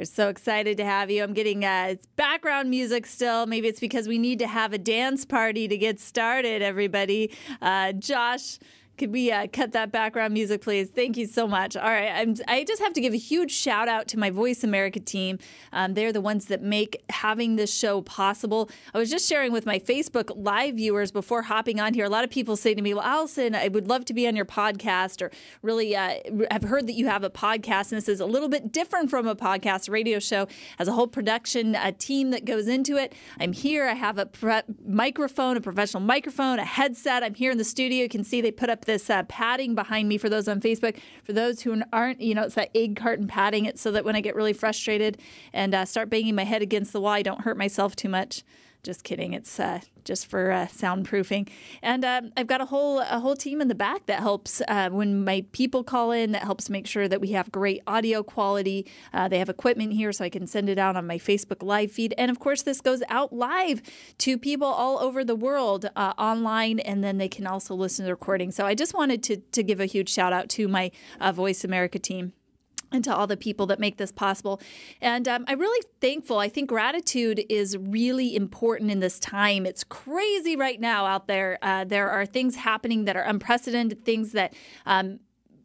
We're so excited to have you. I'm getting uh, background music still. Maybe it's because we need to have a dance party to get started, everybody. Uh, Josh could we uh, cut that background music, please? Thank you so much. All right, I'm, i just have to give a huge shout out to my Voice America team. Um, they're the ones that make having this show possible. I was just sharing with my Facebook Live viewers before hopping on here. A lot of people say to me, "Well, Allison, I would love to be on your podcast," or really, uh, I've heard that you have a podcast, and this is a little bit different from a podcast radio show. Has a whole production a team that goes into it. I'm here. I have a pre- microphone, a professional microphone, a headset. I'm here in the studio. You can see they put up this uh, padding behind me for those on Facebook. For those who aren't, you know, it's that egg carton padding. It's so that when I get really frustrated and uh, start banging my head against the wall, I don't hurt myself too much. Just kidding. It's uh, just for uh, soundproofing. And um, I've got a whole a whole team in the back that helps uh, when my people call in. That helps make sure that we have great audio quality. Uh, they have equipment here, so I can send it out on my Facebook live feed. And of course, this goes out live to people all over the world uh, online, and then they can also listen to the recording. So I just wanted to to give a huge shout out to my uh, Voice America team and to all the people that make this possible. And um, I'm really thankful. I think gratitude is really important in this time. It's crazy right now out there. Uh, there are things happening that are unprecedented, things that um,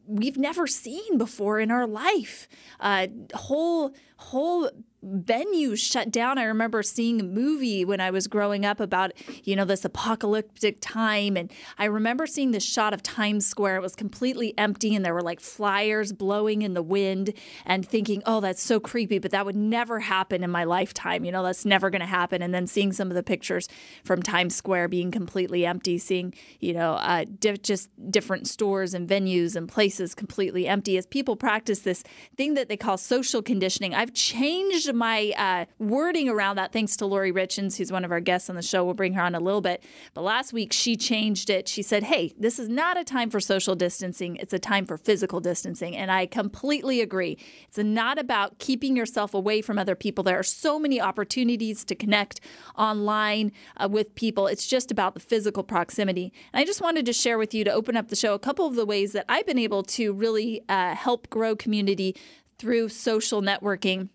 we've never seen before in our life. Uh, whole whole venues shut down. I remember seeing a movie when I was growing up about, you know, this apocalyptic time. And I remember seeing this shot of Times Square. It was completely empty and there were like flyers blowing in the wind and thinking, oh, that's so creepy, but that would never happen in my lifetime. You know, that's never going to happen. And then seeing some of the pictures from Times Square being completely empty, seeing, you know, uh, di- just different stores and venues and places completely empty as people practice this thing that they call social conditioning. I've changed my uh, wording around that thanks to Lori Richins, who's one of our guests on the show. We'll bring her on a little bit. But last week she changed it. She said, hey, this is not a time for social distancing, it's a time for physical distancing. And I completely agree. It's not about keeping yourself away from other people. There are so many opportunities to connect online uh, with people. It's just about the physical proximity. And I just wanted to share with you to open up the show a couple of the ways that I've been able to really uh, help grow community through social networking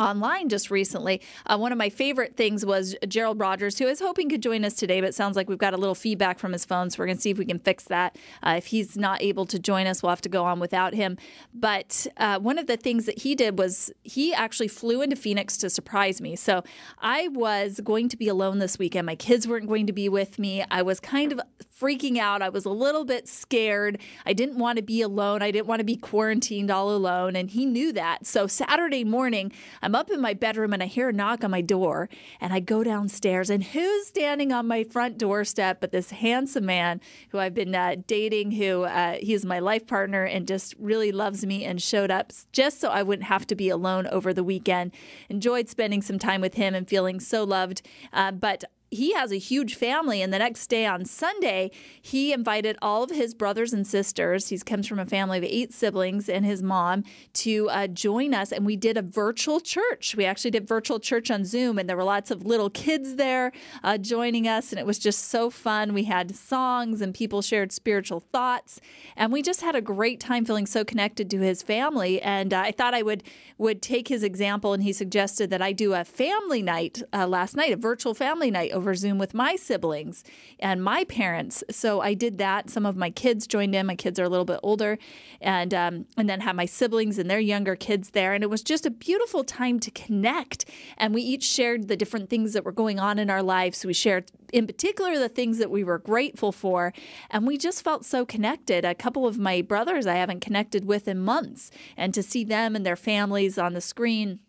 online just recently. Uh, one of my favorite things was Gerald Rogers, who I was hoping could join us today, but sounds like we've got a little feedback from his phone, so we're going to see if we can fix that. Uh, if he's not able to join us, we'll have to go on without him. But uh, one of the things that he did was he actually flew into Phoenix to surprise me. So I was going to be alone this weekend. My kids weren't going to be with me. I was kind of freaking out. I was a little bit scared. I didn't want to be alone. I didn't want to be quarantined all alone. And he knew that. So Saturday morning, I'm up in my bedroom and I hear a knock on my door. And I go downstairs. And who's standing on my front doorstep but this handsome man who I've been uh, dating, who uh, he's my life partner and just really loves me and showed up just so I wouldn't have to be alone over the weekend. Enjoyed spending some time with him and feeling so loved. Uh, but he has a huge family and the next day on sunday he invited all of his brothers and sisters he comes from a family of eight siblings and his mom to uh, join us and we did a virtual church. We actually did virtual church on zoom and there were lots of little kids there uh, joining us and it was just so fun. We had songs and people shared spiritual thoughts and we just had a great time feeling so connected to his family and uh, i thought i would would take his example and he suggested that i do a family night uh, last night a virtual family night over Zoom with my siblings and my parents. So I did that. Some of my kids joined in. My kids are a little bit older, and um, and then had my siblings and their younger kids there, and it was just a beautiful time to connect. And we each shared the different things that were going on in our lives. We shared, in particular, the things that we were grateful for, and we just felt so connected. A couple of my brothers I haven't connected with in months, and to see them and their families on the screen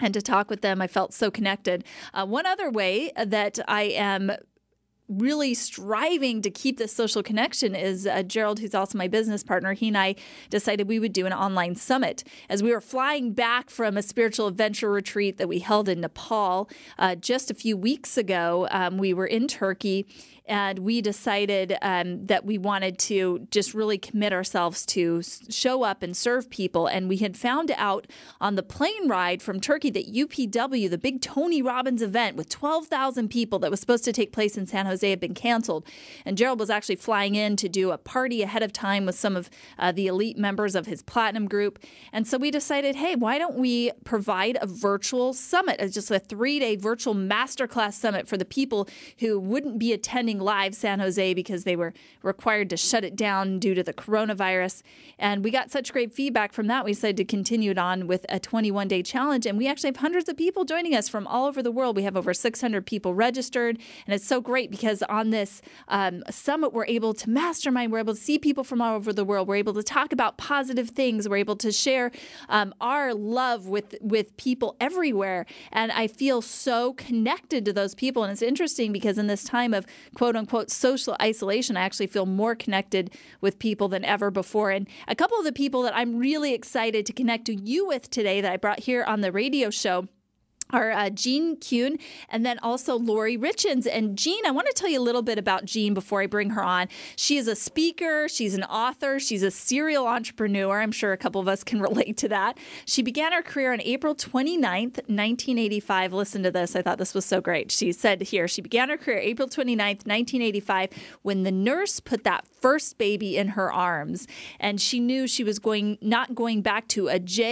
and to talk with them. I felt so connected. Uh, one other way that I am really striving to keep this social connection is uh, Gerald, who's also my business partner. He and I decided we would do an online summit as we were flying back from a spiritual adventure retreat that we held in Nepal uh, just a few weeks ago. Um, we were in Turkey and we decided um, that we wanted to just really commit ourselves to show up and serve people. And we had found out on the plane ride from Turkey that UPW, the big Tony Robbins event with 12,000 people that was supposed to take place in San Jose, had been canceled. And Gerald was actually flying in to do a party ahead of time with some of uh, the elite members of his platinum group. And so we decided, hey, why don't we provide a virtual summit, it's just a three day virtual masterclass summit for the people who wouldn't be attending live San Jose because they were required to shut it down due to the coronavirus. And we got such great feedback from that. We decided to continue it on with a 21 day challenge. And we actually have hundreds of people joining us from all over the world. We have over 600 people registered. And it's so great because on this um, summit, we're able to mastermind, we're able to see people from all over the world, we're able to talk about positive things, we're able to share um, our love with, with people everywhere. And I feel so connected to those people. And it's interesting because in this time of quote unquote social isolation, I actually feel more connected with people than ever before. And a couple of the people that I'm really excited to connect to you with today that I brought here on the radio show are uh, Jean Kuhn and then also Lori Richins. And Jean, I want to tell you a little bit about Jean before I bring her on. She is a speaker, she's an author, she's a serial entrepreneur. I'm sure a couple of us can relate to that. She began her career on April 29th, 1985. Listen to this. I thought this was so great. She said here, she began her career April 29th, 1985, when the nurse put that first baby in her arms. And she knew she was going not going back to a job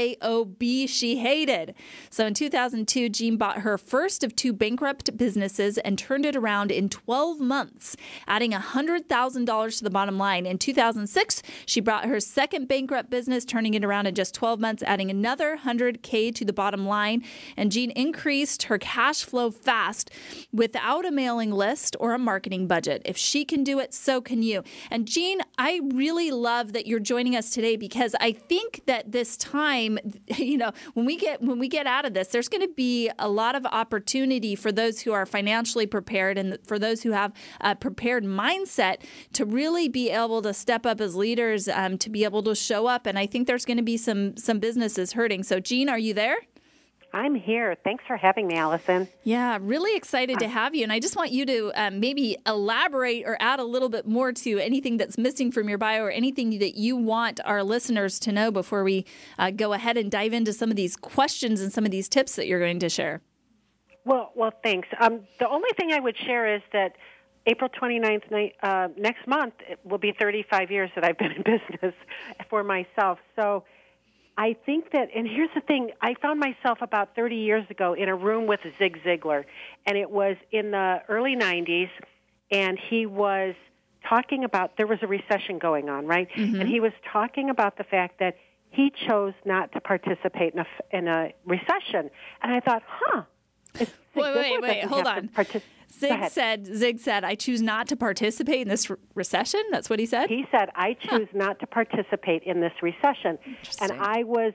she hated. So in 2002, Jean bought her first of two bankrupt businesses and turned it around in 12 months, adding $100,000 to the bottom line. In 2006, she brought her second bankrupt business, turning it around in just 12 months, adding another 100K to the bottom line. And Jean increased her cash flow fast without a mailing list or a marketing budget. If she can do it, so can you. And Jean, I really love that you're joining us today because I think that this time, you know, when we get when we get out of this, there's going to be a lot of opportunity for those who are financially prepared and for those who have a prepared mindset to really be able to step up as leaders um, to be able to show up. And I think there's going to be some some businesses hurting. So, Jean, are you there? I'm here. Thanks for having me, Allison. Yeah, really excited to have you. And I just want you to um, maybe elaborate or add a little bit more to anything that's missing from your bio or anything that you want our listeners to know before we uh, go ahead and dive into some of these questions and some of these tips that you're going to share. Well, well, thanks. Um, the only thing I would share is that April 29th, uh, next month, will be 35 years that I've been in business for myself. So I think that, and here's the thing, I found myself about 30 years ago in a room with Zig Ziglar, and it was in the early 90s, and he was talking about, there was a recession going on, right? Mm-hmm. And he was talking about the fact that he chose not to participate in a, in a recession. And I thought, huh. Wait, wait, wait, hold on. Partic- Zig said, Zig said, I choose not to participate in this re- recession. That's what he said. He said, I choose huh. not to participate in this recession, and I was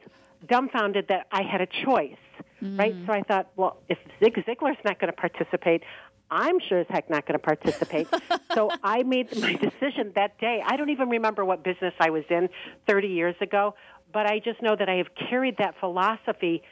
dumbfounded that I had a choice. Mm. Right, so I thought, well, if Zig Ziglar's not going to participate, I'm sure as heck not going to participate. so I made my decision that day. I don't even remember what business I was in 30 years ago, but I just know that I have carried that philosophy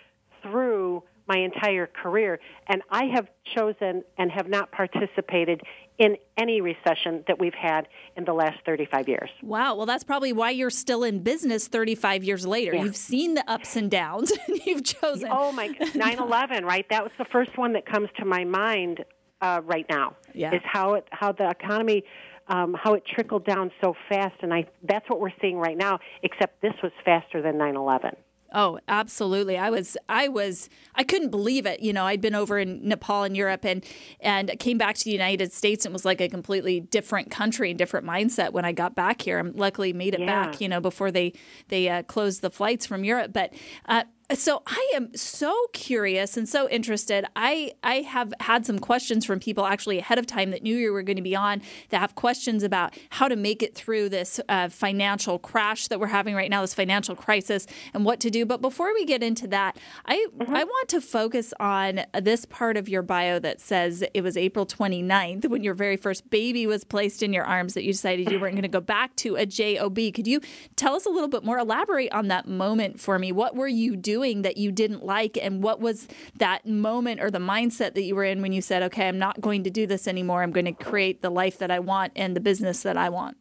through my entire career, and I have chosen and have not participated in any recession that we've had in the last 35 years. Wow. Well, that's probably why you're still in business 35 years later. Yeah. You've seen the ups and downs, and you've chosen. Oh, my 9 11, right? That was the first one that comes to my mind uh, right now. Yeah. Is how, it, how the economy. Um, how it trickled down so fast, and I that's what we're seeing right now. Except this was faster than 9/11. Oh, absolutely. I was I was I couldn't believe it. You know, I'd been over in Nepal and Europe and and came back to the United States and was like a completely different country and different mindset when I got back here. I luckily made it yeah. back, you know, before they they uh, closed the flights from Europe. But uh, so I am so curious and so interested. I I have had some questions from people actually ahead of time that knew you were going to be on that have questions about how to make it through this uh, financial crash that we're having right now, this financial crisis, and what to do. But before we get into that, I mm-hmm. I want to focus on this part of your bio that says it was April 29th when your very first baby was placed in your arms that you decided you weren't going to go back to a job. Could you tell us a little bit more? Elaborate on that moment for me. What were you doing? Doing that you didn't like? And what was that moment or the mindset that you were in when you said, okay, I'm not going to do this anymore. I'm going to create the life that I want and the business that I want?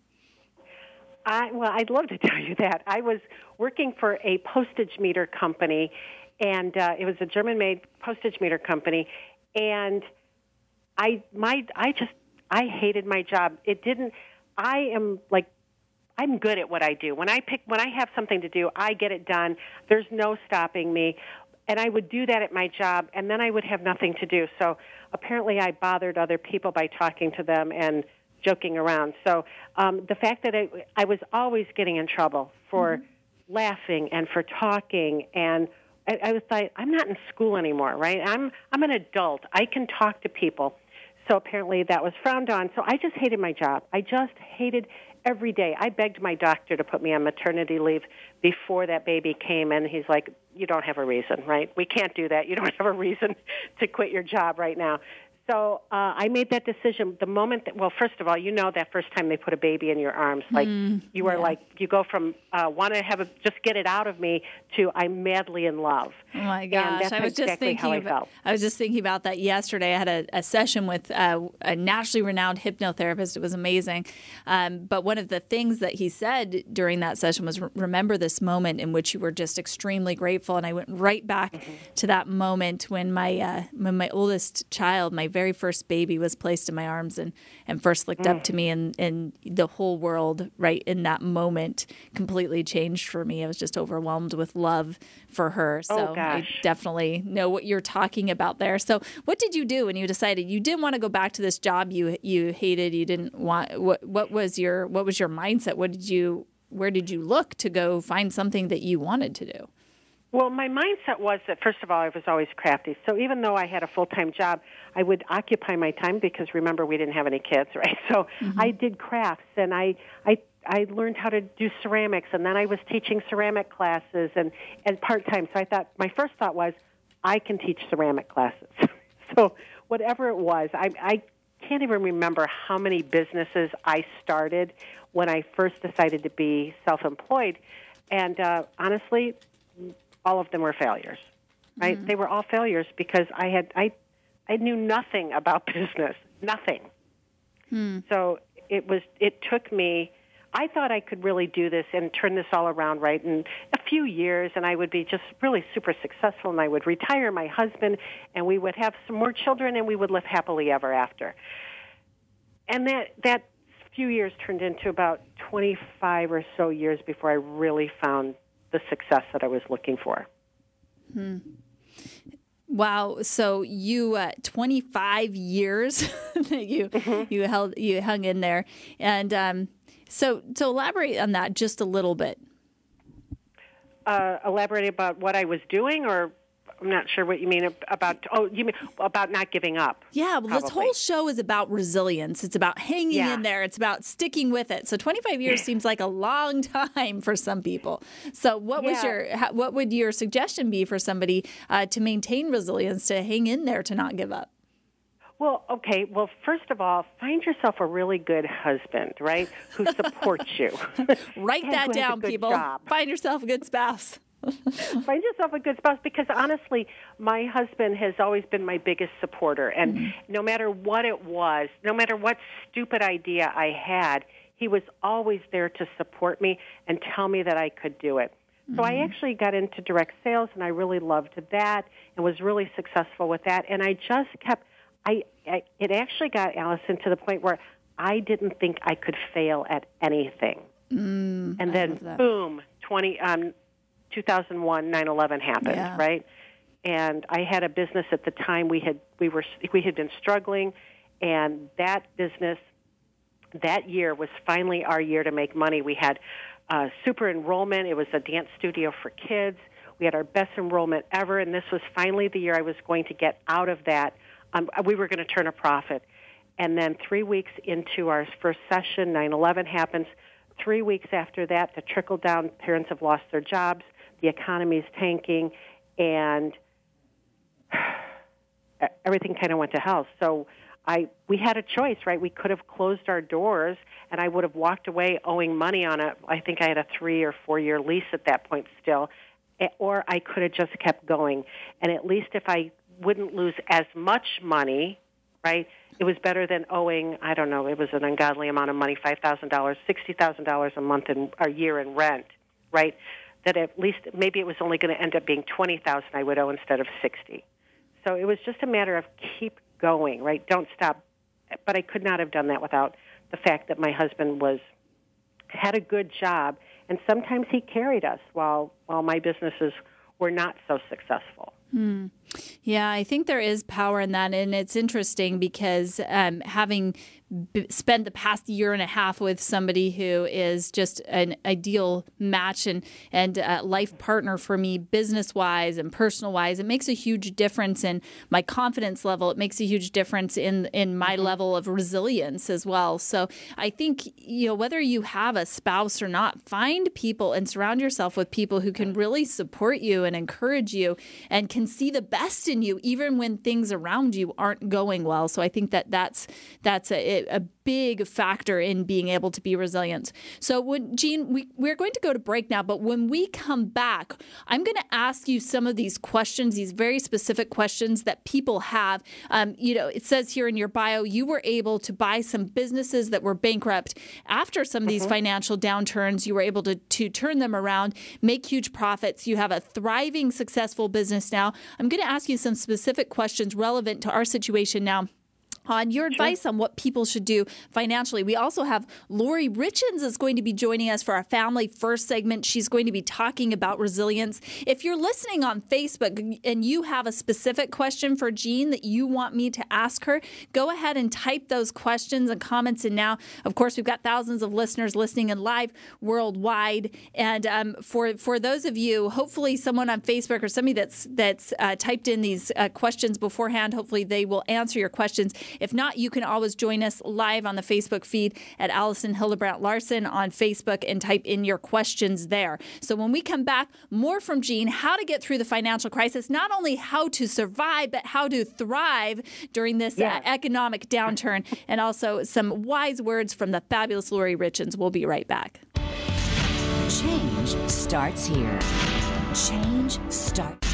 I, well, I'd love to tell you that. I was working for a postage meter company, and uh, it was a German-made postage meter company, and I my I just I hated my job. It didn't. I am like I'm good at what I do. When I pick when I have something to do, I get it done. There's no stopping me. And I would do that at my job and then I would have nothing to do. So apparently I bothered other people by talking to them and joking around. So um, the fact that I, I was always getting in trouble for mm-hmm. laughing and for talking and I, I was like, I'm not in school anymore, right? I'm I'm an adult. I can talk to people. So apparently that was frowned on. So I just hated my job. I just hated every day. I begged my doctor to put me on maternity leave before that baby came, and he's like, "You don't have a reason, right? We can't do that. You don't have a reason to quit your job right now." So uh, I made that decision the moment that, well, first of all, you know that first time they put a baby in your arms, like mm, you are yeah. like, you go from uh, want to have a, just get it out of me to I'm madly in love. Oh my gosh. I was exactly just thinking about, I, I, was just thinking about that yesterday. I had a, a session with uh, a nationally renowned hypnotherapist. It was amazing. Um, but one of the things that he said during that session was remember this moment in which you were just extremely grateful. And I went right back mm-hmm. to that moment when my, uh, when my oldest child, my very first baby was placed in my arms and, and first looked mm. up to mm. me and, and the whole world right in that moment completely changed for me. I was just overwhelmed with love for her. Oh, so oh, I definitely know what you're talking about there. So what did you do when you decided you didn't want to go back to this job you you hated, you didn't want what what was your what was your mindset? What did you where did you look to go find something that you wanted to do? Well, my mindset was that first of all, I was always crafty. So even though I had a full time job, I would occupy my time because remember we didn't have any kids, right? So mm-hmm. I did crafts and I I I learned how to do ceramics, and then I was teaching ceramic classes and and part time. So I thought my first thought was I can teach ceramic classes. so whatever it was, I I can't even remember how many businesses I started when I first decided to be self employed, and uh, honestly all of them were failures. Right? Mm-hmm. They were all failures because I had I I knew nothing about business, nothing. Hmm. So it was it took me I thought I could really do this and turn this all around right in a few years and I would be just really super successful and I would retire my husband and we would have some more children and we would live happily ever after. And that that few years turned into about 25 or so years before I really found the success that I was looking for. Hmm. Wow. So you uh, 25 years that you mm-hmm. you held you hung in there, and um, so to elaborate on that just a little bit. Uh, elaborate about what I was doing, or I'm not sure what you mean about. Oh, you mean about not giving up? Yeah, well, this whole show is about resilience. It's about hanging yeah. in there. It's about sticking with it. So 25 years seems like a long time for some people. So, what yeah. was your what would your suggestion be for somebody uh, to maintain resilience, to hang in there, to not give up? Well, okay. Well, first of all, find yourself a really good husband, right? Who supports you. Write that down, people. Job. Find yourself a good spouse. Find yourself a good spouse because honestly, my husband has always been my biggest supporter. And mm-hmm. no matter what it was, no matter what stupid idea I had, he was always there to support me and tell me that I could do it. So mm-hmm. I actually got into direct sales and I really loved that and was really successful with that. And I just kept, I, I it actually got Allison to the point where I didn't think I could fail at anything. Mm, and then boom, 20, um, 2001 9/11 happened, yeah. right? And I had a business at the time. We had we were we had been struggling, and that business that year was finally our year to make money. We had uh, super enrollment. It was a dance studio for kids. We had our best enrollment ever, and this was finally the year I was going to get out of that. Um, we were going to turn a profit. And then three weeks into our first session, 9 11 happens. Three weeks after that, the trickle down, parents have lost their jobs, the economy is tanking, and everything kind of went to hell. So I we had a choice, right? We could have closed our doors, and I would have walked away owing money on a. I think I had a three or four year lease at that point still, eh, or I could have just kept going. And at least if I wouldn't lose as much money, right? It was better than owing. I don't know. It was an ungodly amount of money five thousand dollars, sixty thousand dollars a month in a year in rent, right? That at least maybe it was only going to end up being twenty thousand I would owe instead of sixty. So it was just a matter of keep going, right? Don't stop. But I could not have done that without the fact that my husband was had a good job, and sometimes he carried us while while my businesses were not so successful. Hmm. Yeah, I think there is power in that, and it's interesting because um, having b- spent the past year and a half with somebody who is just an ideal match and and life partner for me, business wise and personal wise, it makes a huge difference in my confidence level. It makes a huge difference in in my mm-hmm. level of resilience as well. So I think you know whether you have a spouse or not, find people and surround yourself with people who can really support you and encourage you and can see the best in you even when things around you aren't going well. So I think that that's that's a, a big factor in being able to be resilient. So when Jean, we, we're going to go to break now, but when we come back, I'm going to ask you some of these questions, these very specific questions that people have. Um, you know, it says here in your bio, you were able to buy some businesses that were bankrupt after some of these mm-hmm. financial downturns. You were able to to turn them around, make huge profits. You have a thriving, successful business now. I'm going to ask you some specific questions relevant to our situation now on your advice sure. on what people should do financially. We also have Lori Richins is going to be joining us for our Family First segment. She's going to be talking about resilience. If you're listening on Facebook and you have a specific question for Jean that you want me to ask her, go ahead and type those questions and comments in now. Of course, we've got thousands of listeners listening in live worldwide. And um, for for those of you, hopefully someone on Facebook or somebody that's that's uh, typed in these uh, questions beforehand, hopefully they will answer your questions. If not, you can always join us live on the Facebook feed at Allison Hildebrandt Larson on Facebook and type in your questions there. So when we come back, more from Jean, how to get through the financial crisis, not only how to survive, but how to thrive during this uh, economic downturn, and also some wise words from the fabulous Lori Richins. We'll be right back. Change starts here. Change starts.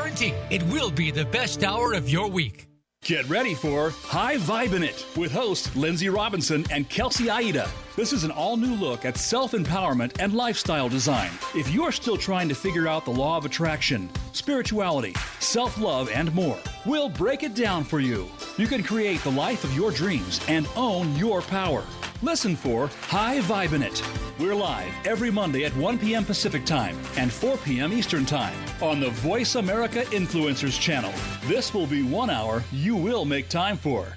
guarantee it will be the best hour of your week. Get ready for High Vibin' It with host Lindsay Robinson and Kelsey Aida. This is an all new look at self empowerment and lifestyle design. If you are still trying to figure out the law of attraction, spirituality, self love, and more, we'll break it down for you. You can create the life of your dreams and own your power. Listen for High Vibin' It. We're live every Monday at 1 p.m. Pacific Time and 4 p.m. Eastern Time on the Voice America Influencers channel. This will be one hour you will make time for.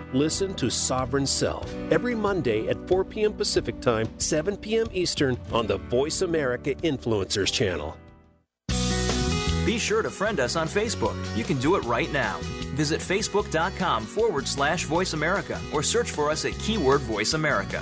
Listen to Sovereign Self every Monday at 4 p.m. Pacific Time, 7 p.m. Eastern on the Voice America Influencers channel. Be sure to friend us on Facebook. You can do it right now. Visit facebook.com forward slash voice America or search for us at keyword voice America.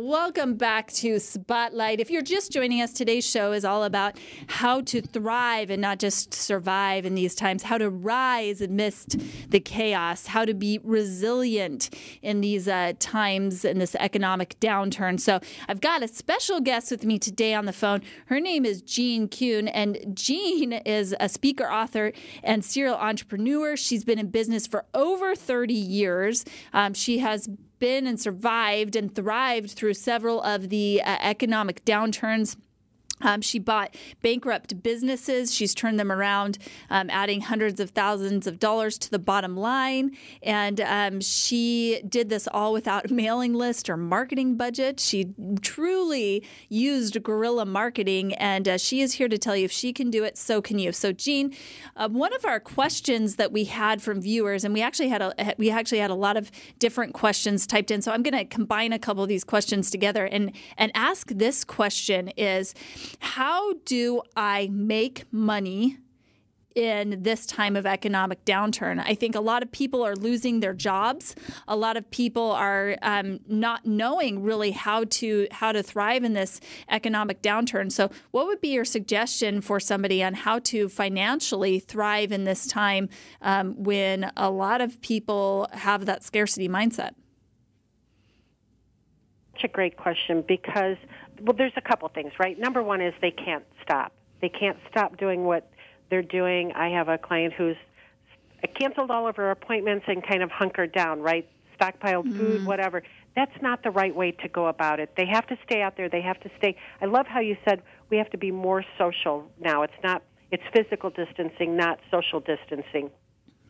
Welcome back to Spotlight. If you're just joining us, today's show is all about how to thrive and not just survive in these times, how to rise amidst the chaos, how to be resilient in these uh, times in this economic downturn. So I've got a special guest with me today on the phone. Her name is Jean Kuhn, and Jean is a speaker, author, and serial entrepreneur. She's been in business for over 30 years. Um, she has been and survived and thrived through several of the uh, economic downturns um, she bought bankrupt businesses. She's turned them around, um, adding hundreds of thousands of dollars to the bottom line. And um, she did this all without a mailing list or marketing budget. She truly used guerrilla marketing. And uh, she is here to tell you if she can do it, so can you. So, Jean, uh, one of our questions that we had from viewers, and we actually had a we actually had a lot of different questions typed in. So I'm going to combine a couple of these questions together and and ask this question: Is how do I make money in this time of economic downturn. I think a lot of people are losing their jobs. A lot of people are um, not knowing really how to how to thrive in this economic downturn. So, what would be your suggestion for somebody on how to financially thrive in this time um, when a lot of people have that scarcity mindset? Such a great question because well, there's a couple things, right? Number one is they can't stop. They can't stop doing what they're doing. I have a client who's canceled all of her appointments and kind of hunkered down, right? Stockpiled mm. food, whatever. That's not the right way to go about it. They have to stay out there. They have to stay. I love how you said we have to be more social now. It's not. It's physical distancing, not social distancing.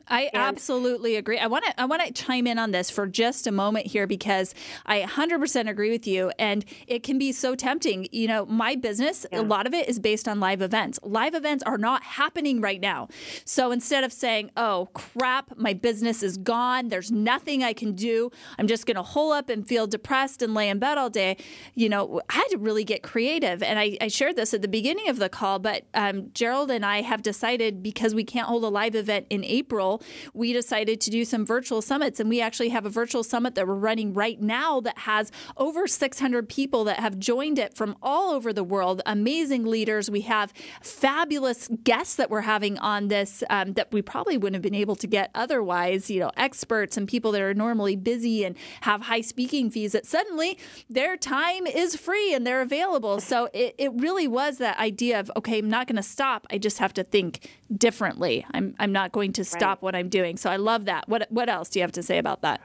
I and absolutely agree. I want to I want to chime in on this for just a moment here because I 100% agree with you and it can be so tempting. You know, my business, yeah. a lot of it is based on live events. Live events are not happening right now. So instead of saying, "Oh, crap, my business is gone. There's nothing I can do. I'm just going to hole up and feel depressed and lay in bed all day." You know, I had to really get creative and I, I shared this at the beginning of the call, but um, Gerald and I have decided because we can't hold a live event in April we decided to do some virtual summits. And we actually have a virtual summit that we're running right now that has over 600 people that have joined it from all over the world. Amazing leaders. We have fabulous guests that we're having on this um, that we probably wouldn't have been able to get otherwise. You know, experts and people that are normally busy and have high speaking fees that suddenly their time is free and they're available. So it, it really was that idea of, okay, I'm not going to stop. I just have to think differently. I'm, I'm not going to stop right what I'm doing. So I love that. What what else do you have to say about that?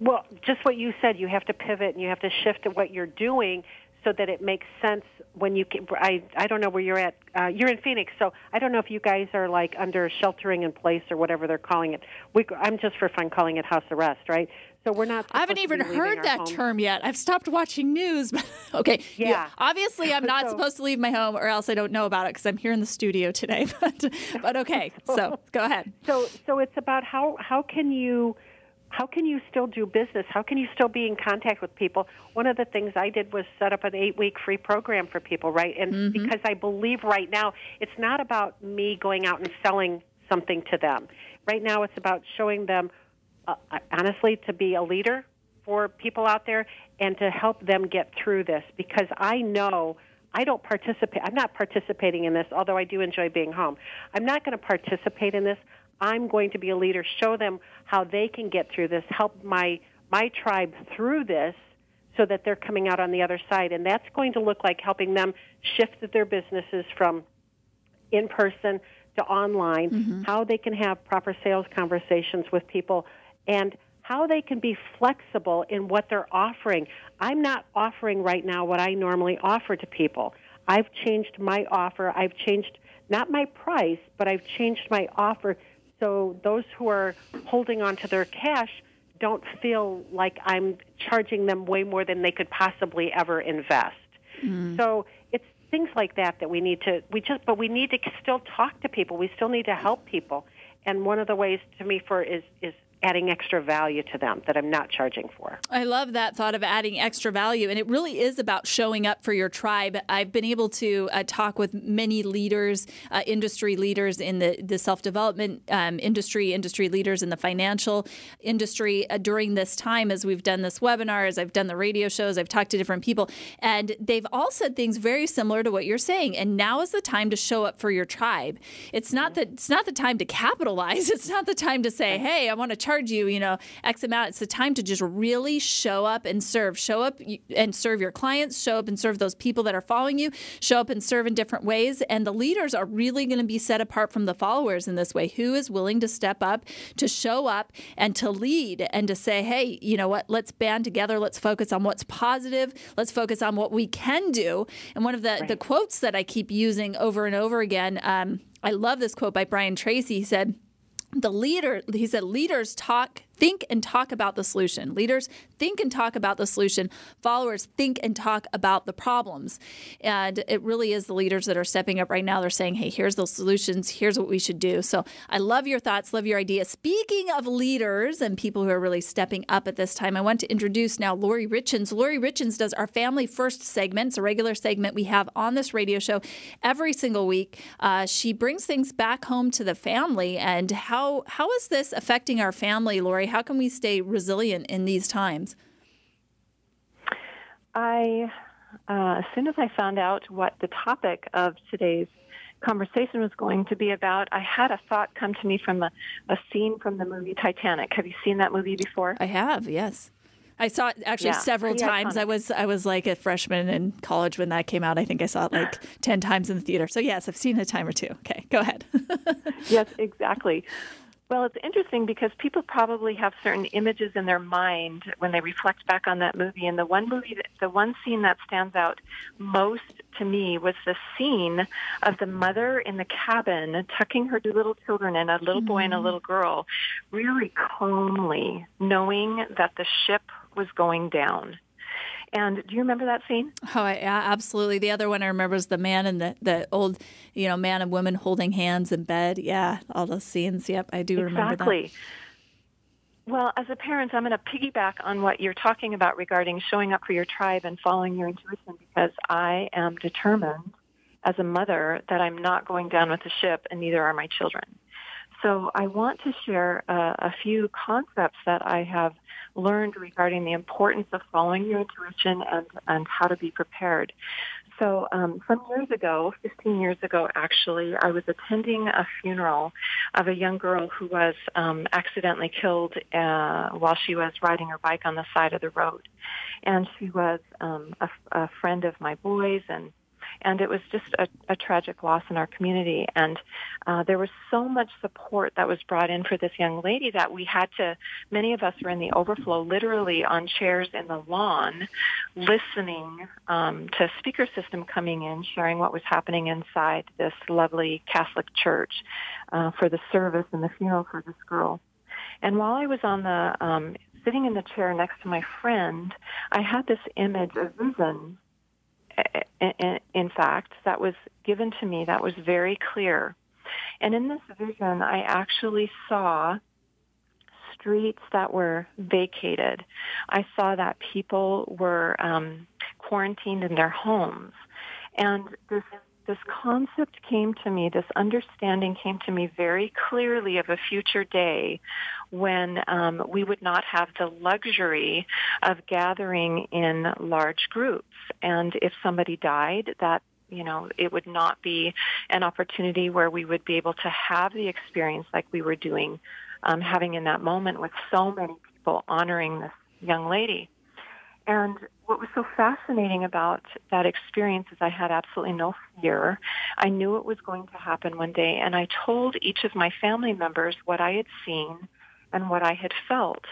Well, just what you said. You have to pivot and you have to shift to what you're doing so that it makes sense when you can, I I don't know where you're at. Uh, you're in Phoenix, so I don't know if you guys are like under sheltering in place or whatever they're calling it. We, I'm just for fun calling it house arrest, right? So we're not. I haven't even heard that home. term yet. I've stopped watching news. But okay. Yeah. yeah. Obviously, I'm not so, supposed to leave my home, or else I don't know about it because I'm here in the studio today. But but okay. so, so go ahead. So so it's about how how can you how can you still do business? How can you still be in contact with people? One of the things I did was set up an eight week free program for people, right? And mm-hmm. because I believe right now it's not about me going out and selling something to them. Right now it's about showing them, uh, honestly, to be a leader for people out there and to help them get through this because I know. I don't participate. I'm not participating in this, although I do enjoy being home. I'm not going to participate in this. I'm going to be a leader, show them how they can get through this, help my my tribe through this so that they're coming out on the other side. And that's going to look like helping them shift their businesses from in person to online, mm-hmm. how they can have proper sales conversations with people, and how they can be flexible in what they're offering. I'm not offering right now what I normally offer to people. I've changed my offer. I've changed not my price, but I've changed my offer so those who are holding on to their cash don't feel like I'm charging them way more than they could possibly ever invest. Mm. So it's things like that that we need to we just but we need to still talk to people. We still need to help people. And one of the ways to me for is is adding extra value to them that I'm not charging for. I love that thought of adding extra value. And it really is about showing up for your tribe. I've been able to uh, talk with many leaders, uh, industry leaders in the, the self development um, industry, industry leaders in the financial industry uh, during this time as we've done this webinar, as I've done the radio shows, I've talked to different people. And they've all said things very similar to what you're saying. And now is the time to show up for your tribe. It's not that it's not the time to capitalize. It's not the time to say, hey, I want to charge you, you know, X amount. It's the time to just really show up and serve. Show up and serve your clients, show up and serve those people that are following you, show up and serve in different ways. And the leaders are really going to be set apart from the followers in this way. Who is willing to step up, to show up, and to lead and to say, hey, you know what, let's band together, let's focus on what's positive, let's focus on what we can do. And one of the, right. the quotes that I keep using over and over again, um, I love this quote by Brian Tracy. He said, the leader, he said, leaders talk think and talk about the solution. Leaders think and talk about the solution. Followers think and talk about the problems. And it really is the leaders that are stepping up right now. They're saying, hey, here's the solutions. Here's what we should do. So I love your thoughts, love your ideas. Speaking of leaders and people who are really stepping up at this time, I want to introduce now Lori Richins. Lori Richins does our Family First segment. It's a regular segment we have on this radio show every single week. Uh, she brings things back home to the family. And how how is this affecting our family, Lori? How can we stay resilient in these times? I, uh, as soon as I found out what the topic of today's conversation was going to be about, I had a thought come to me from a, a scene from the movie Titanic. Have you seen that movie before? I have, yes. I saw it actually yeah, several times. Iconic. I was I was like a freshman in college when that came out. I think I saw it like ten times in the theater. So yes, I've seen it a time or two. Okay, go ahead. yes, exactly. Well, it's interesting because people probably have certain images in their mind when they reflect back on that movie. And the one movie, that, the one scene that stands out most to me was the scene of the mother in the cabin tucking her two little children in, a little boy mm-hmm. and a mm-hmm. little girl, really calmly knowing that the ship was going down. And do you remember that scene? Oh, I, yeah, absolutely. The other one I remember is the man and the, the old, you know, man and woman holding hands in bed. Yeah, all those scenes. Yep, I do exactly. remember that. Exactly. Well, as a parent, I'm going to piggyback on what you're talking about regarding showing up for your tribe and following your intuition because I am determined as a mother that I'm not going down with the ship and neither are my children. So I want to share a, a few concepts that I have learned regarding the importance of following your intuition and, and how to be prepared. So um, some years ago, 15 years ago actually, I was attending a funeral of a young girl who was um, accidentally killed uh, while she was riding her bike on the side of the road. And she was um, a, a friend of my boys and and it was just a, a tragic loss in our community. And uh, there was so much support that was brought in for this young lady that we had to. Many of us were in the overflow, literally on chairs in the lawn, listening um, to speaker system coming in, sharing what was happening inside this lovely Catholic church uh, for the service and the funeral for this girl. And while I was on the um, sitting in the chair next to my friend, I had this image, a vision in fact, that was given to me that was very clear. And in this vision, I actually saw streets that were vacated. I saw that people were um, quarantined in their homes. And this this concept came to me, this understanding came to me very clearly of a future day when um, we would not have the luxury of gathering in large groups. And if somebody died, that you know, it would not be an opportunity where we would be able to have the experience like we were doing, um, having in that moment with so many people honoring this young lady. And what was so fascinating about that experience is I had absolutely no fear. I knew it was going to happen one day, and I told each of my family members what I had seen and what I had felt.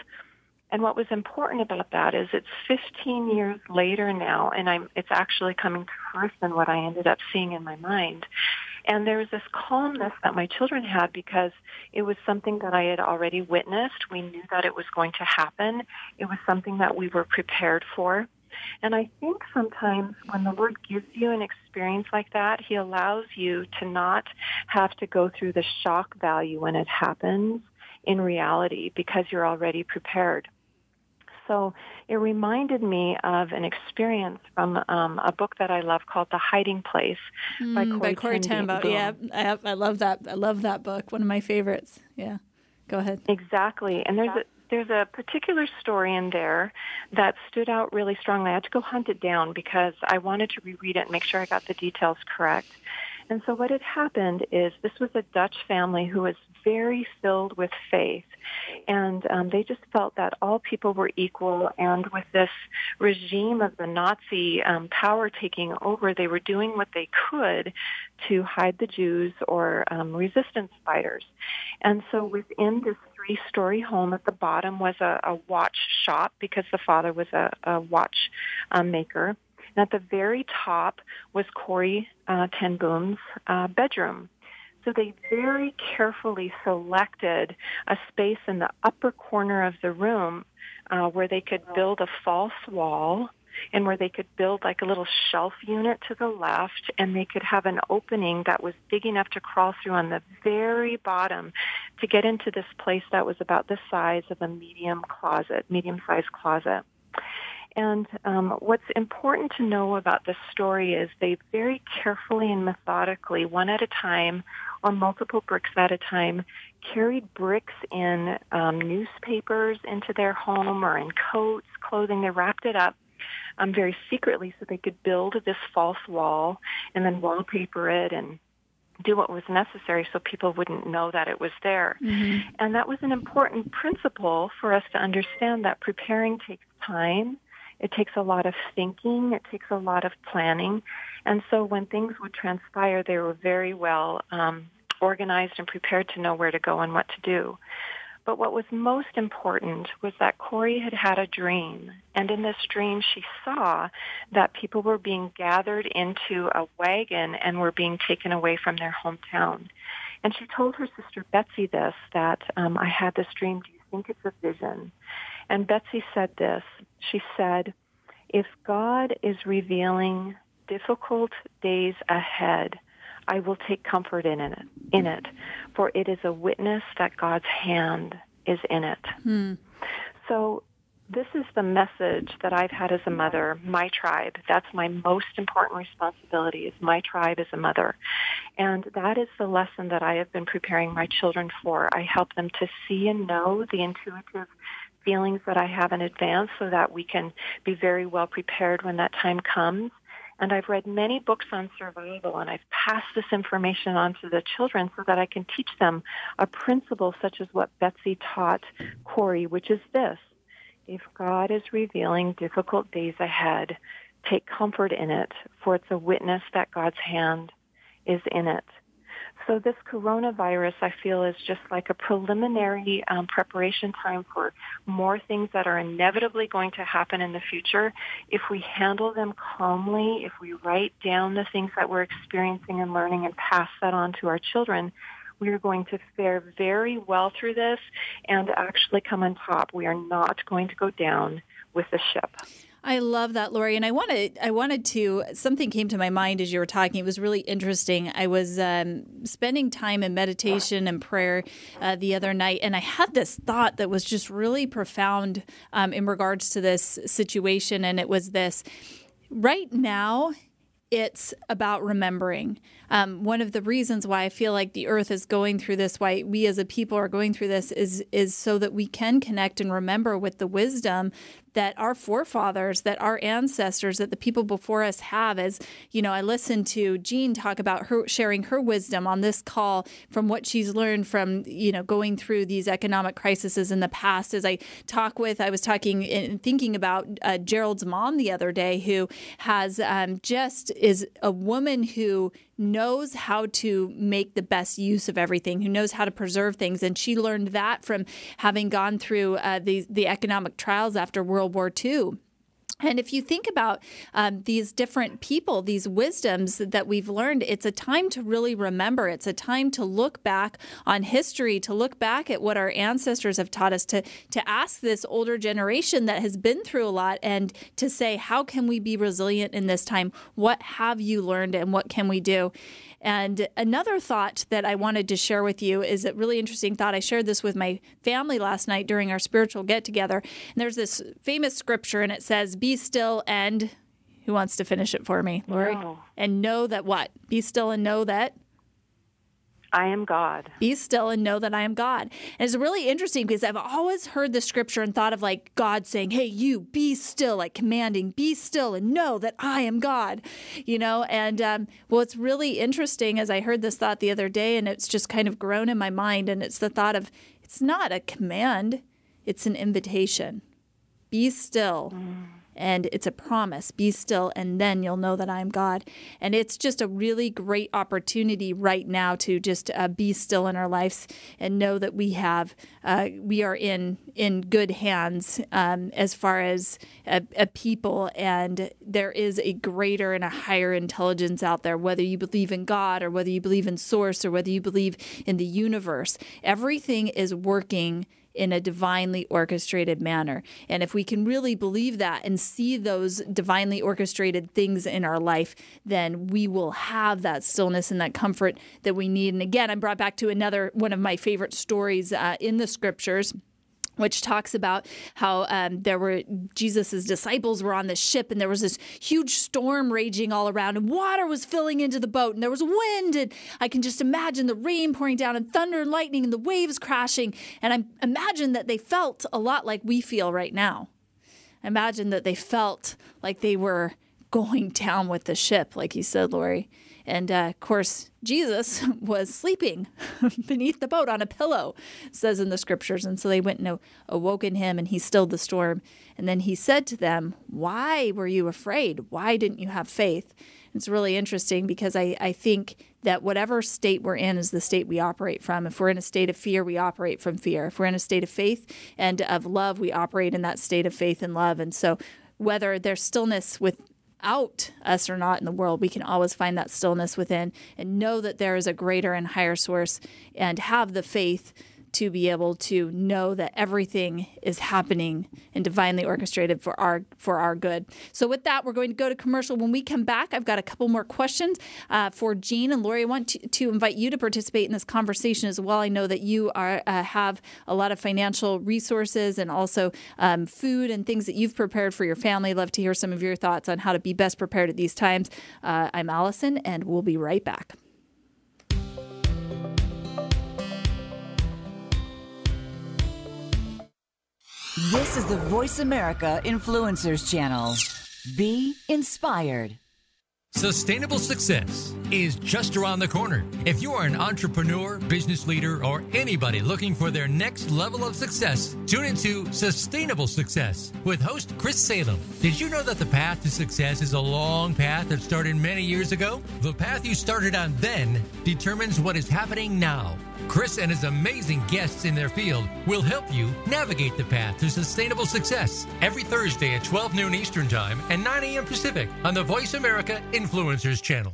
And what was important about that is it's 15 years later now, and I'm, it's actually coming to fruition what I ended up seeing in my mind. And there was this calmness that my children had because it was something that I had already witnessed. We knew that it was going to happen. It was something that we were prepared for. And I think sometimes when the Lord gives you an experience like that, He allows you to not have to go through the shock value when it happens. in reality because you're already prepared. So it reminded me of an experience from um, a book that I love called The Hiding Place mm, by Corrie, by Corrie ten Boom. Yeah, I, I love that. I love that book. One of my favorites. Yeah, go ahead. Exactly, and there's a there's a particular story in there that stood out really strongly. I had to go hunt it down because I wanted to reread it and make sure I got the details correct. And so what had happened is this was a Dutch family who was very filled with faith. And um, they just felt that all people were equal. And with this regime of the Nazi um, power taking over, they were doing what they could to hide the Jews or um, resistance fighters. And so within this three-story home at the bottom was a, a watch shop because the father was a, a watch um, maker. And at the very top was Corrie uh, ten Boom's uh, bedroom. So they very carefully selected a space in the upper corner of the room uh, where they could build a false wall and where they could build like a little shelf unit to the left and they could have an opening that was big enough to crawl through on the very bottom to get into this place that was about the size of a medium closet, medium sized closet. And um, what's important to know about this story is they very carefully and methodically, one at a time, or multiple bricks at a time, carried bricks in um, newspapers into their home or in coats, clothing. They wrapped it up um, very secretly so they could build this false wall and then wallpaper it and do what was necessary so people wouldn't know that it was there. Mm-hmm. And that was an important principle for us to understand that preparing takes time it takes a lot of thinking. It takes a lot of planning. And so when things would transpire, they were very well um, organized and prepared to know where to go and what to do. But what was most important was that Corrie had had a dream. And in this dream, she saw that people were being gathered into a wagon and were being taken away from their hometown. And she told her sister Betsy this, that um, I had this dream. Do you think it's a vision? And Betsy said this. She said, if God is revealing difficult days ahead, I will take comfort in it, in it, for it is a witness that God's hand is in it. Hmm. So this is the message that I've had as a mother, my tribe. That's my most important responsibility is my tribe as a mother. And that is the lesson that I have been preparing my children for. I help them to see and know the intuitive feelings that I have in advance so that we can be very well prepared when that time comes. And I've read many books on survival and I've passed this information on to the children so that I can teach them a principle such as what Betsy taught Corrie, which is this. If God is revealing difficult days ahead, take comfort in it, for it's a witness that God's hand is in it. So this coronavirus, I feel, is just like a preliminary um, preparation time for more things that are inevitably going to happen in the future. If we handle them calmly, if we write down the things that we're experiencing and learning and pass that on to our children, we are going to fare very well through this and actually come on top. We are not going to go down with the ship. I love that, Lori. And I wanted, I wanted to. Something came to my mind as you were talking. It was really interesting. I was um, spending time in meditation and prayer uh, the other night, and I had this thought that was just really profound um, in regards to this situation. And it was this: right now, it's about remembering. Um, one of the reasons why I feel like the earth is going through this, why we as a people are going through this, is is so that we can connect and remember with the wisdom that our forefathers, that our ancestors, that the people before us have. As you know, I listened to Jean talk about her sharing her wisdom on this call from what she's learned from you know going through these economic crises in the past. As I talk with, I was talking and thinking about uh, Gerald's mom the other day, who has um, just is a woman who knows how to make the best use of everything, who knows how to preserve things. And she learned that from having gone through uh, the, the economic trials after World War II And if you think about um, these different people, these wisdoms that we've learned, it's a time to really remember. It's a time to look back on history, to look back at what our ancestors have taught us, to, to ask this older generation that has been through a lot and to say, how can we be resilient in this time? What have you learned and what can we do? And another thought that I wanted to share with you is a really interesting thought. I shared this with my family last night during our spiritual get together. And there's this famous scripture, and it says, Be still and who wants to finish it for me, Lori? No. And know that what? Be still and know that I am God. be still and know that I am God. And it's really interesting because I've always heard the scripture and thought of like God saying, Hey, you be still, like commanding, be still and know that I am God, you know? And um, what's really interesting is I heard this thought the other day and it's just kind of grown in my mind. And it's the thought of it's not a command, it's an invitation. Be still. And it's a promise be still, and then you'll know that I am God. And it's just a really great opportunity right now to just uh, be still in our lives and know that we have, uh, we are in in good hands um, as far as a, a people, and there is a greater and a higher intelligence out there. Whether you believe in God or whether you believe in Source or whether you believe in the universe, everything is working in a divinely orchestrated manner. And if we can really believe that and see those divinely orchestrated things in our life, then we will have that stillness and that comfort that we need. And again, I'm brought back to another one of my favorite stories uh, in the scriptures which talks about how um, there were Jesus's disciples were on the ship and there was this huge storm raging all around and water was filling into the boat and there was wind and I can just imagine the rain pouring down and thunder and lightning and the waves crashing and I imagine that they felt a lot like we feel right now. I imagine that they felt like they were going down with the ship, like you said, Lori. And uh, of course, Jesus was sleeping beneath the boat on a pillow, says in the scriptures. And so they went and awoken him, and he stilled the storm. And then he said to them, Why were you afraid? Why didn't you have faith? It's really interesting because I, I think that whatever state we're in is the state we operate from. If we're in a state of fear, we operate from fear. If we're in a state of faith and of love, we operate in that state of faith and love. And so, whether there's stillness without us or not in the world, we can always find that stillness within and know that there is a greater and higher source and have the faith to be able to know that everything is happening and divinely orchestrated for our for our good. So with that, we're going to go to commercial. When we come back, I've got a couple more questions uh, for Jean and Lori. I want to, to, invite you to participate in this conversation as well. I know that you are uh, have a lot of financial resources and also um, food and things that you've prepared for your family. Love to hear some of your thoughts on how to be best prepared at these times. Uh, I'm Allison, and we'll be right back. This is the Voice America Influencers Channel. Be inspired. Sustainable success is just around the corner. If you are an entrepreneur, business leader, or anybody looking for their next level of success, tune into Sustainable Success with host Chris Salem. Did you know that the path to success is a long path that started many years ago? The path you started on then determines what is happening now. Chris and his amazing guests in their field will help you navigate the path to sustainable success every Thursday at 12 noon Eastern Time and 9 a.m. Pacific on the Voice America Influencers Channel.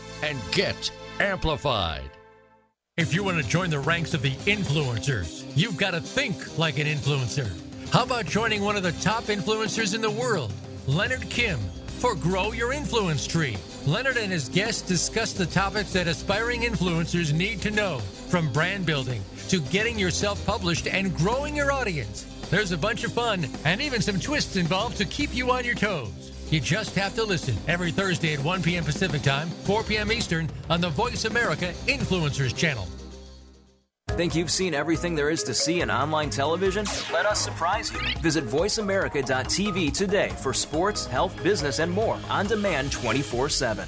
And get amplified. If you want to join the ranks of the influencers, you've got to think like an influencer. How about joining one of the top influencers in the world, Leonard Kim, for Grow Your Influence Tree? Leonard and his guests discuss the topics that aspiring influencers need to know, from brand building to getting yourself published and growing your audience. There's a bunch of fun and even some twists involved to keep you on your toes. You just have to listen every Thursday at 1 p.m. Pacific Time, 4 p.m. Eastern on the Voice America Influencers Channel. Think you've seen everything there is to see in online television? Let us surprise you. Visit VoiceAmerica.tv today for sports, health, business, and more on demand 24 7.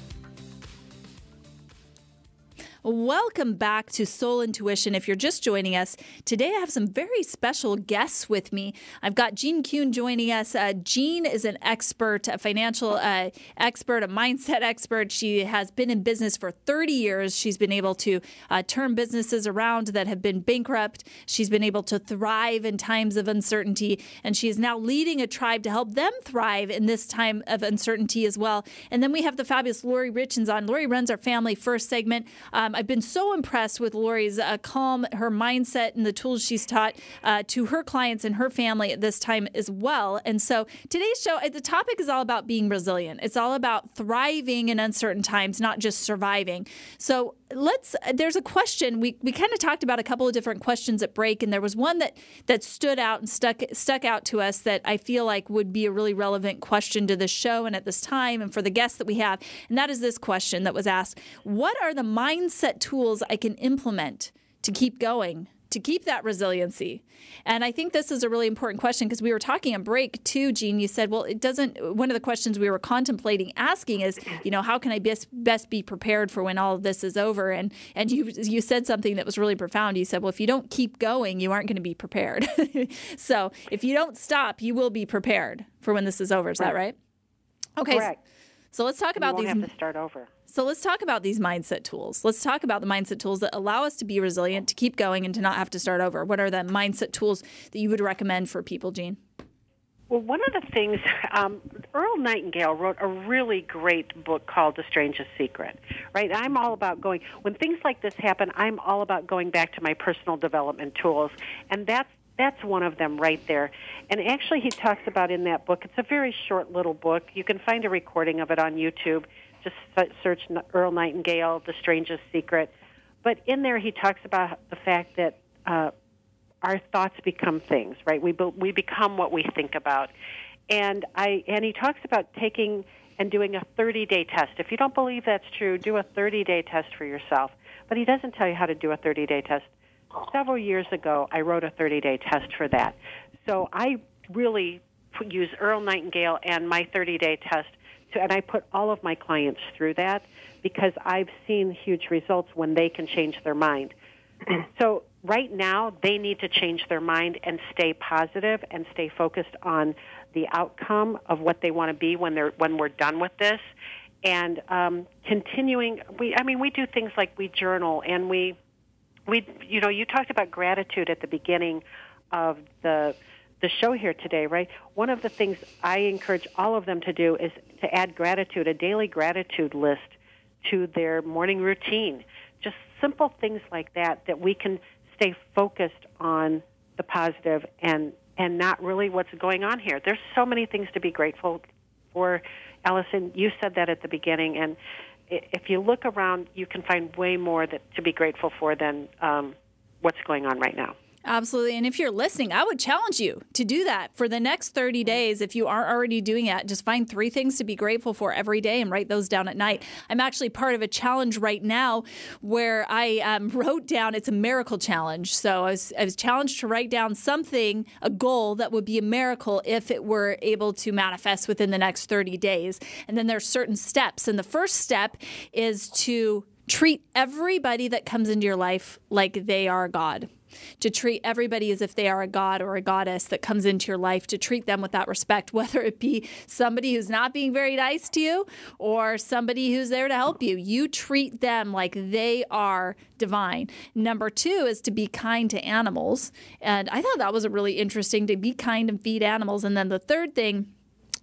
Welcome back to Soul Intuition. If you're just joining us, today I have some very special guests with me. I've got Jean Kuhn joining us. Uh, Jean is an expert, a financial uh, expert, a mindset expert. She has been in business for 30 years. She's been able to uh, turn businesses around that have been bankrupt. She's been able to thrive in times of uncertainty, and she is now leading a tribe to help them thrive in this time of uncertainty as well. And then we have the fabulous Lori Richins on. Lori runs our Family First segment. Um, I've been so impressed with Lori's uh, calm, her mindset, and the tools she's taught uh, to her clients and her family at this time as well. And so today's show, uh, the topic is all about being resilient. It's all about thriving in uncertain times, not just surviving. So let's uh, there's a question. We, we kind of talked about a couple of different questions at break and there was one that that stood out and stuck stuck out to us that I feel like would be a really relevant question to the show and at this time and for the guests that we have and that is this question that was asked. What are the mindset tools I can implement to keep going to keep that resiliency? And I think this is a really important question because we were talking on break too, Jean. You said, well, it doesn't. One of the questions we were contemplating asking is, you know, how can I best best be prepared for when all of this is over? And and you you said something that was really profound. You said, well, if you don't keep going, you aren't going to be prepared. so if you don't stop, you will be prepared for when this is over. Is right. that right? Okay. Correct. So let's talk about you these. Have to start over. So let's talk about these mindset tools. Let's talk about the mindset tools that allow us to be resilient, to keep going, and to not have to start over. What are the mindset tools that you would recommend for people, Jean? Well, one of the things, um, Earl Nightingale wrote a really great book called The Strangest Secret, right? I'm all about going, when things like this happen, I'm all about going back to my personal development tools. And that's that's one of them right there. And actually, he talks about in that book, it's a very short little book. You can find a recording of it on YouTube. Just search Earl Nightingale, The Strangest Secret. But in there, he talks about the fact that uh, our thoughts become things, right? We, be- we become what we think about. And, I, and he talks about taking and doing a 30 day test. If you don't believe that's true, do a 30 day test for yourself. But he doesn't tell you how to do a 30 day test. Several years ago, I wrote a 30 day test for that. So I really use Earl Nightingale and my 30 day test and I put all of my clients through that because I've seen huge results when they can change their mind. so right now, they need to change their mind and stay positive and stay focused on the outcome of what they want to be when they're when we're done with this, and um, continuing. We, I mean, we do things like we journal and we, we, you know, you talked about gratitude at the beginning of the the show here today, right? One of the things I encourage all of them to do is to add gratitude, a daily gratitude list to their morning routine. Just simple things like that that we can stay focused on the positive and and not really what's going on here. There's so many things to be grateful for. Allison, you said that at the beginning, and if you look around, you can find way more that to be grateful for than um, what's going on right now. Absolutely. And if you're listening, I would challenge you to do that for the next 30 days. If you aren't already doing it, just find three things to be grateful for every day and write those down at night. I'm actually part of a challenge right now where I um, wrote down, it's a miracle challenge. So I was, I was challenged to write down something, a goal that would be a miracle if it were able to manifest within the next 30 days. And then there's certain steps. And the first step is to treat everybody that comes into your life like they are God to treat everybody as if they are a god or a goddess that comes into your life, to treat them with that respect, whether it be somebody who's not being very nice to you or somebody who's there to help you. You treat them like they are divine. Number two is to be kind to animals. And I thought that was really interesting to be kind and feed animals. And then the third thing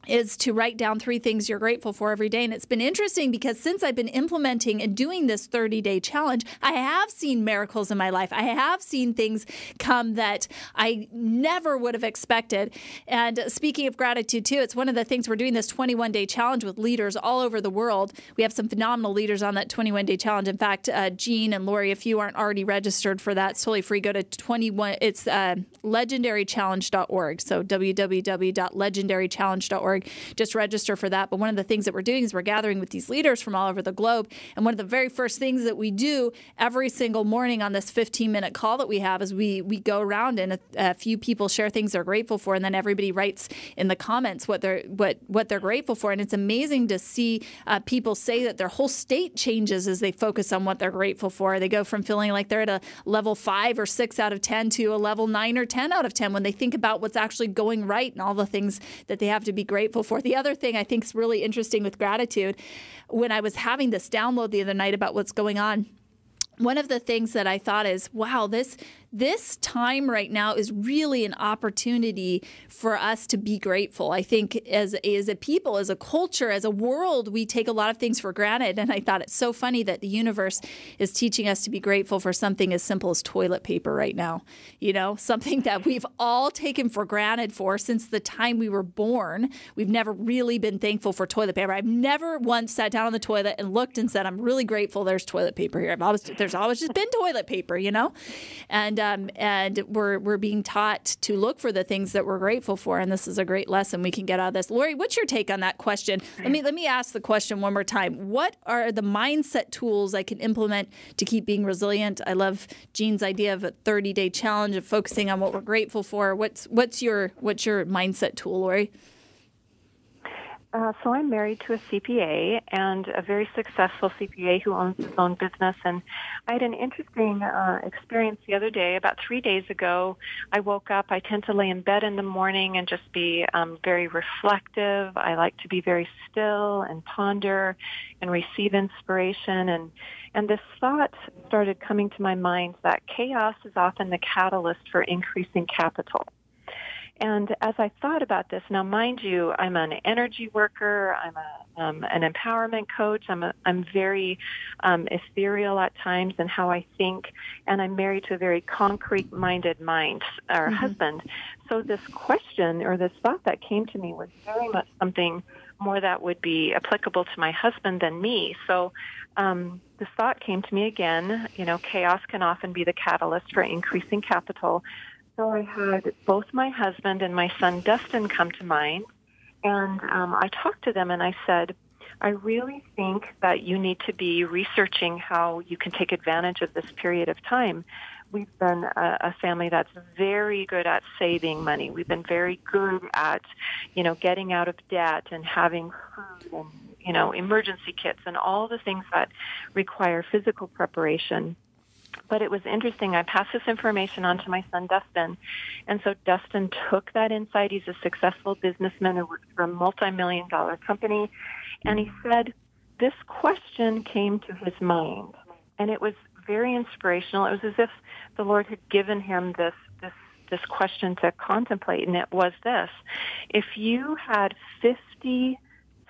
is to write down three things you're grateful for every day. And it's been interesting because since I've been implementing and doing this 30 day challenge, I have seen miracles in my life. I have seen things come that I never would have expected. And speaking of gratitude, too, it's one of the things we're doing this 21 day challenge with leaders all over the world. We have some phenomenal leaders on that 21 day challenge. In fact, uh, Jean and Lori, if you aren't already registered for that, it's totally free. Go to 21, it's uh, legendarychallenge.org. So www.legendarychallenge.org org. Just register for that. But one of the things that we're doing is we're gathering with these leaders from all over the globe. And one of the very first things that we do every single morning on this 15 minute call that we have is we we go around and a, a few people share things they're grateful for, and then everybody writes in the comments what they're what what they're grateful for. And it's amazing to see uh, people say that their whole state changes as they focus on what they're grateful for. They go from feeling like they're at a level five or six out of 10 to a level nine or 10 out of 10 when they think about what's actually going right and all the things that they have to be grateful grateful for. The other thing I think is really interesting with gratitude, when I was having this download the other night about what's going on, one of the things that I thought is, wow, this this time right now is really an opportunity for us to be grateful. I think as, as a people, as a culture, as a world, we take a lot of things for granted. And I thought it's so funny that the universe is teaching us to be grateful for something as simple as toilet paper right now. You know, something that we've all taken for granted for since the time we were born. We've never really been thankful for toilet paper. I've never once sat down on the toilet and looked and said, I'm really grateful there's toilet paper here. I've always, there's always just been toilet paper, you know? And and um, and we're we're being taught to look for the things that we're grateful for, and this is a great lesson we can get out of this. Lori, what's your take on that question? Let me let me ask the question one more time. What are the mindset tools I can implement to keep being resilient? I love Jean's idea of a 30 day challenge of focusing on what we're grateful for. What's what's your what's your mindset tool, Lori? Uh, so I'm married to a CPA and a very successful CPA who owns his own business. And I had an interesting uh, experience the other day. About three days ago, I woke up. I tend to lay in bed in the morning and just be um, very reflective. I like to be very still and ponder and receive inspiration. And and this thought started coming to my mind that chaos is often the catalyst for increasing capital. And as I thought about this, now mind you, I'm an energy worker. I'm a, um, an empowerment coach. I'm a, I'm very um, ethereal at times in how I think, and I'm married to a very concrete-minded mind or mm-hmm. husband. So this question or this thought that came to me was very much something more that would be applicable to my husband than me. So um, this thought came to me again. You know, chaos can often be the catalyst for increasing capital. So I had both my husband and my son Dustin come to mind, and um, I talked to them and I said, I really think that you need to be researching how you can take advantage of this period of time. We've been a, a family that's very good at saving money. We've been very good at, you know, getting out of debt and having food and, you know, emergency kits and all the things that require physical preparation but it was interesting. I passed this information on to my son Dustin, and so Dustin took that insight. He's a successful businessman who works for a multi-million dollar company, and he said this question came to his mind, and it was very inspirational. It was as if the Lord had given him this this this question to contemplate, and it was this: If you had fifty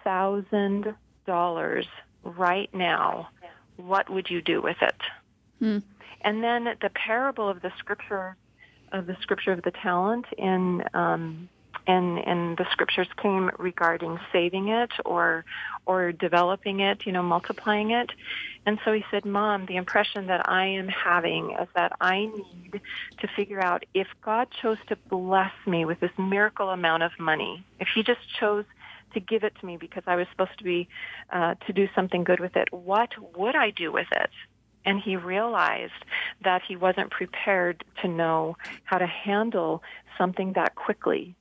thousand dollars right now, what would you do with it? Hmm. And then the parable of the scripture, of the scripture of the talent in, um, and, and the scriptures came regarding saving it or, or developing it, you know, multiplying it. And so he said, Mom, the impression that I am having is that I need to figure out if God chose to bless me with this miracle amount of money, if he just chose to give it to me because I was supposed to be uh, to do something good with it. What would I do with it? And he realized that he wasn't prepared to know how to handle something that quickly.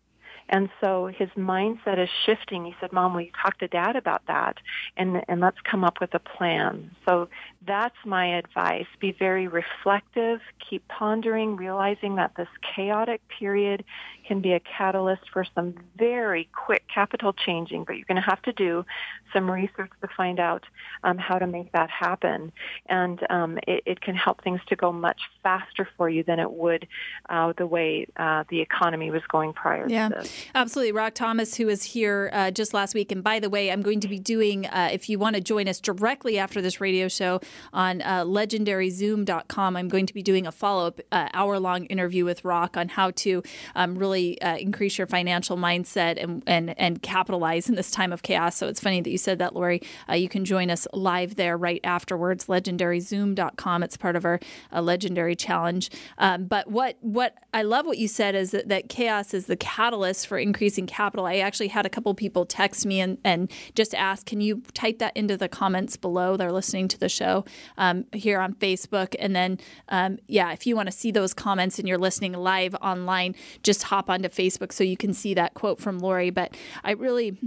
And so his mindset is shifting. He said, Mom, will you talk to dad about that? And, and let's come up with a plan. So that's my advice. Be very reflective. Keep pondering, realizing that this chaotic period can be a catalyst for some very quick capital changing, but you're going to have to do some research to find out um, how to make that happen. And um, it, it, can help things to go much faster for you than it would uh, the way uh, the economy was going prior yeah. to this. Absolutely. Rock Thomas, who was here uh, just last week. And by the way, I'm going to be doing, uh, if you want to join us directly after this radio show on uh, legendaryzoom.com, I'm going to be doing a follow up uh, hour long interview with Rock on how to um, really uh, increase your financial mindset and, and, and capitalize in this time of chaos. So it's funny that you said that, Lori. Uh, you can join us live there right afterwards, legendaryzoom.com. It's part of our legendary challenge. Um, but what, what I love what you said is that, that chaos is the catalyst for increasing capital. I actually had a couple people text me and, and just ask, can you type that into the comments below? They're listening to the show um, here on Facebook. And then, um, yeah, if you want to see those comments and you're listening live online, just hop onto Facebook so you can see that quote from Lori. But I really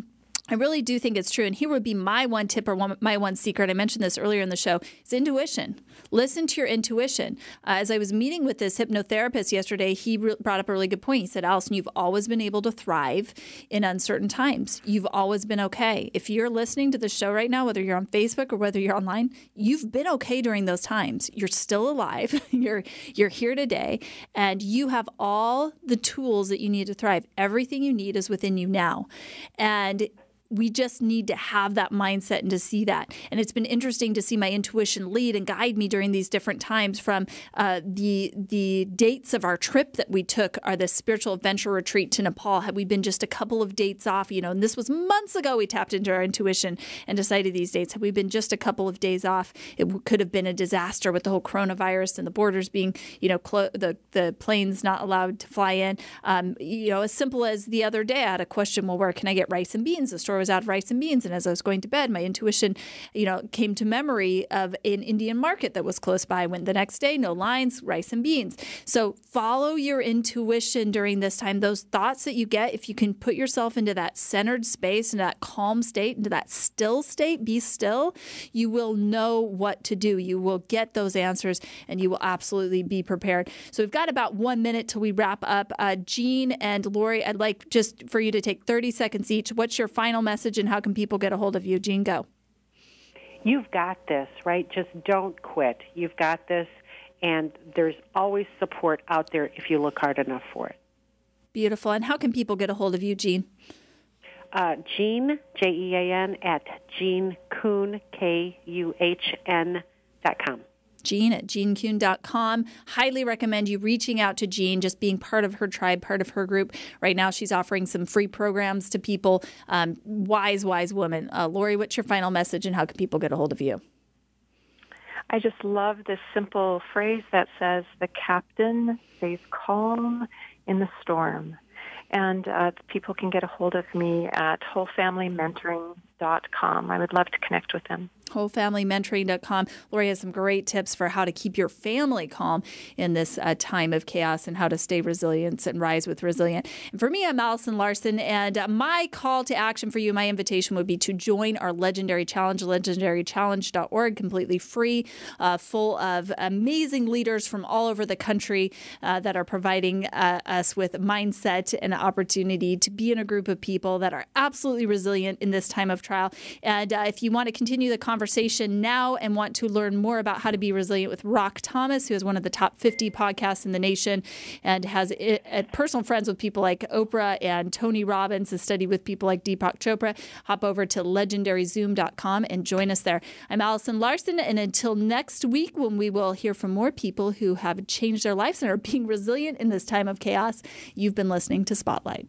I really do think it's true. And here would be my one tip or one, my one secret. I mentioned this earlier in the show is intuition. Listen to your intuition. Uh, as I was meeting with this hypnotherapist yesterday, he re- brought up a really good point. He said, Allison, you've always been able to thrive in uncertain times. You've always been okay. If you're listening to the show right now, whether you're on Facebook or whether you're online, you've been okay during those times. You're still alive. you're you're here today, and you have all the tools that you need to thrive. Everything you need is within you now, and we just need to have that mindset and to see that. And it's been interesting to see my intuition lead and guide me during these different times from uh, the the dates of our trip that we took are the spiritual adventure retreat to Nepal. Had we been just a couple of dates off, you know, and this was months ago, we tapped into our intuition and decided these dates. Had we been just a couple of days off, it could have been a disaster with the whole coronavirus and the borders being, you know, clo- the the planes not allowed to fly in. Um, you know, as simple as the other day, I had a question. Well, where can I get rice and beans? The store was out of rice and beans. And as I was going to bed, my intuition, you know, came to memory of an Indian market that was close by. Went the next day, no lines, rice and beans. So follow your intuition during this time. Those thoughts that you get, if you can put yourself into that centered space, into that calm state, into that still state, be still, you will know what to do. You will get those answers and you will absolutely be prepared. So we've got about one minute till we wrap up. Uh, Jean and Lori, I'd like just for you to take 30 seconds each. What's your final message and how can people get a hold of you? Jean, go. You've got this, right? Just don't quit. You've got this, and there's always support out there if you look hard enough for it. Beautiful. And how can people get a hold of you, Jean? Uh, Jean, J E A N, at Jean Kuhn, K U H N dot com. Jean at jeankuhn.com. Highly recommend you reaching out to Jean, just being part of her tribe, part of her group. Right now, she's offering some free programs to people. Um, wise, wise woman. Uh, Lori, what's your final message and how can people get a hold of you? I just love this simple phrase that says, the captain stays calm in the storm. And uh, people can get a hold of me at wholefamilymentoring.com. I would love to connect with them wholefamilymentoring.com. Lori has some great tips for how to keep your family calm in this uh, time of chaos and how to stay resilient and rise with resilient. And for me, I'm Allison Larson, and uh, my call to action for you, my invitation would be to join our legendary challenge, legendarychallenge.org, completely free, uh, full of amazing leaders from all over the country uh, that are providing uh, us with mindset and opportunity to be in a group of people that are absolutely resilient in this time of trial. And uh, if you want to continue the conversation, conversation now and want to learn more about how to be resilient with Rock Thomas, who is one of the top 50 podcasts in the nation and has it, personal friends with people like Oprah and Tony Robbins, has studied with people like Deepak Chopra, hop over to legendaryzoom.com and join us there. I'm Allison Larson, and until next week, when we will hear from more people who have changed their lives and are being resilient in this time of chaos, you've been listening to Spotlight.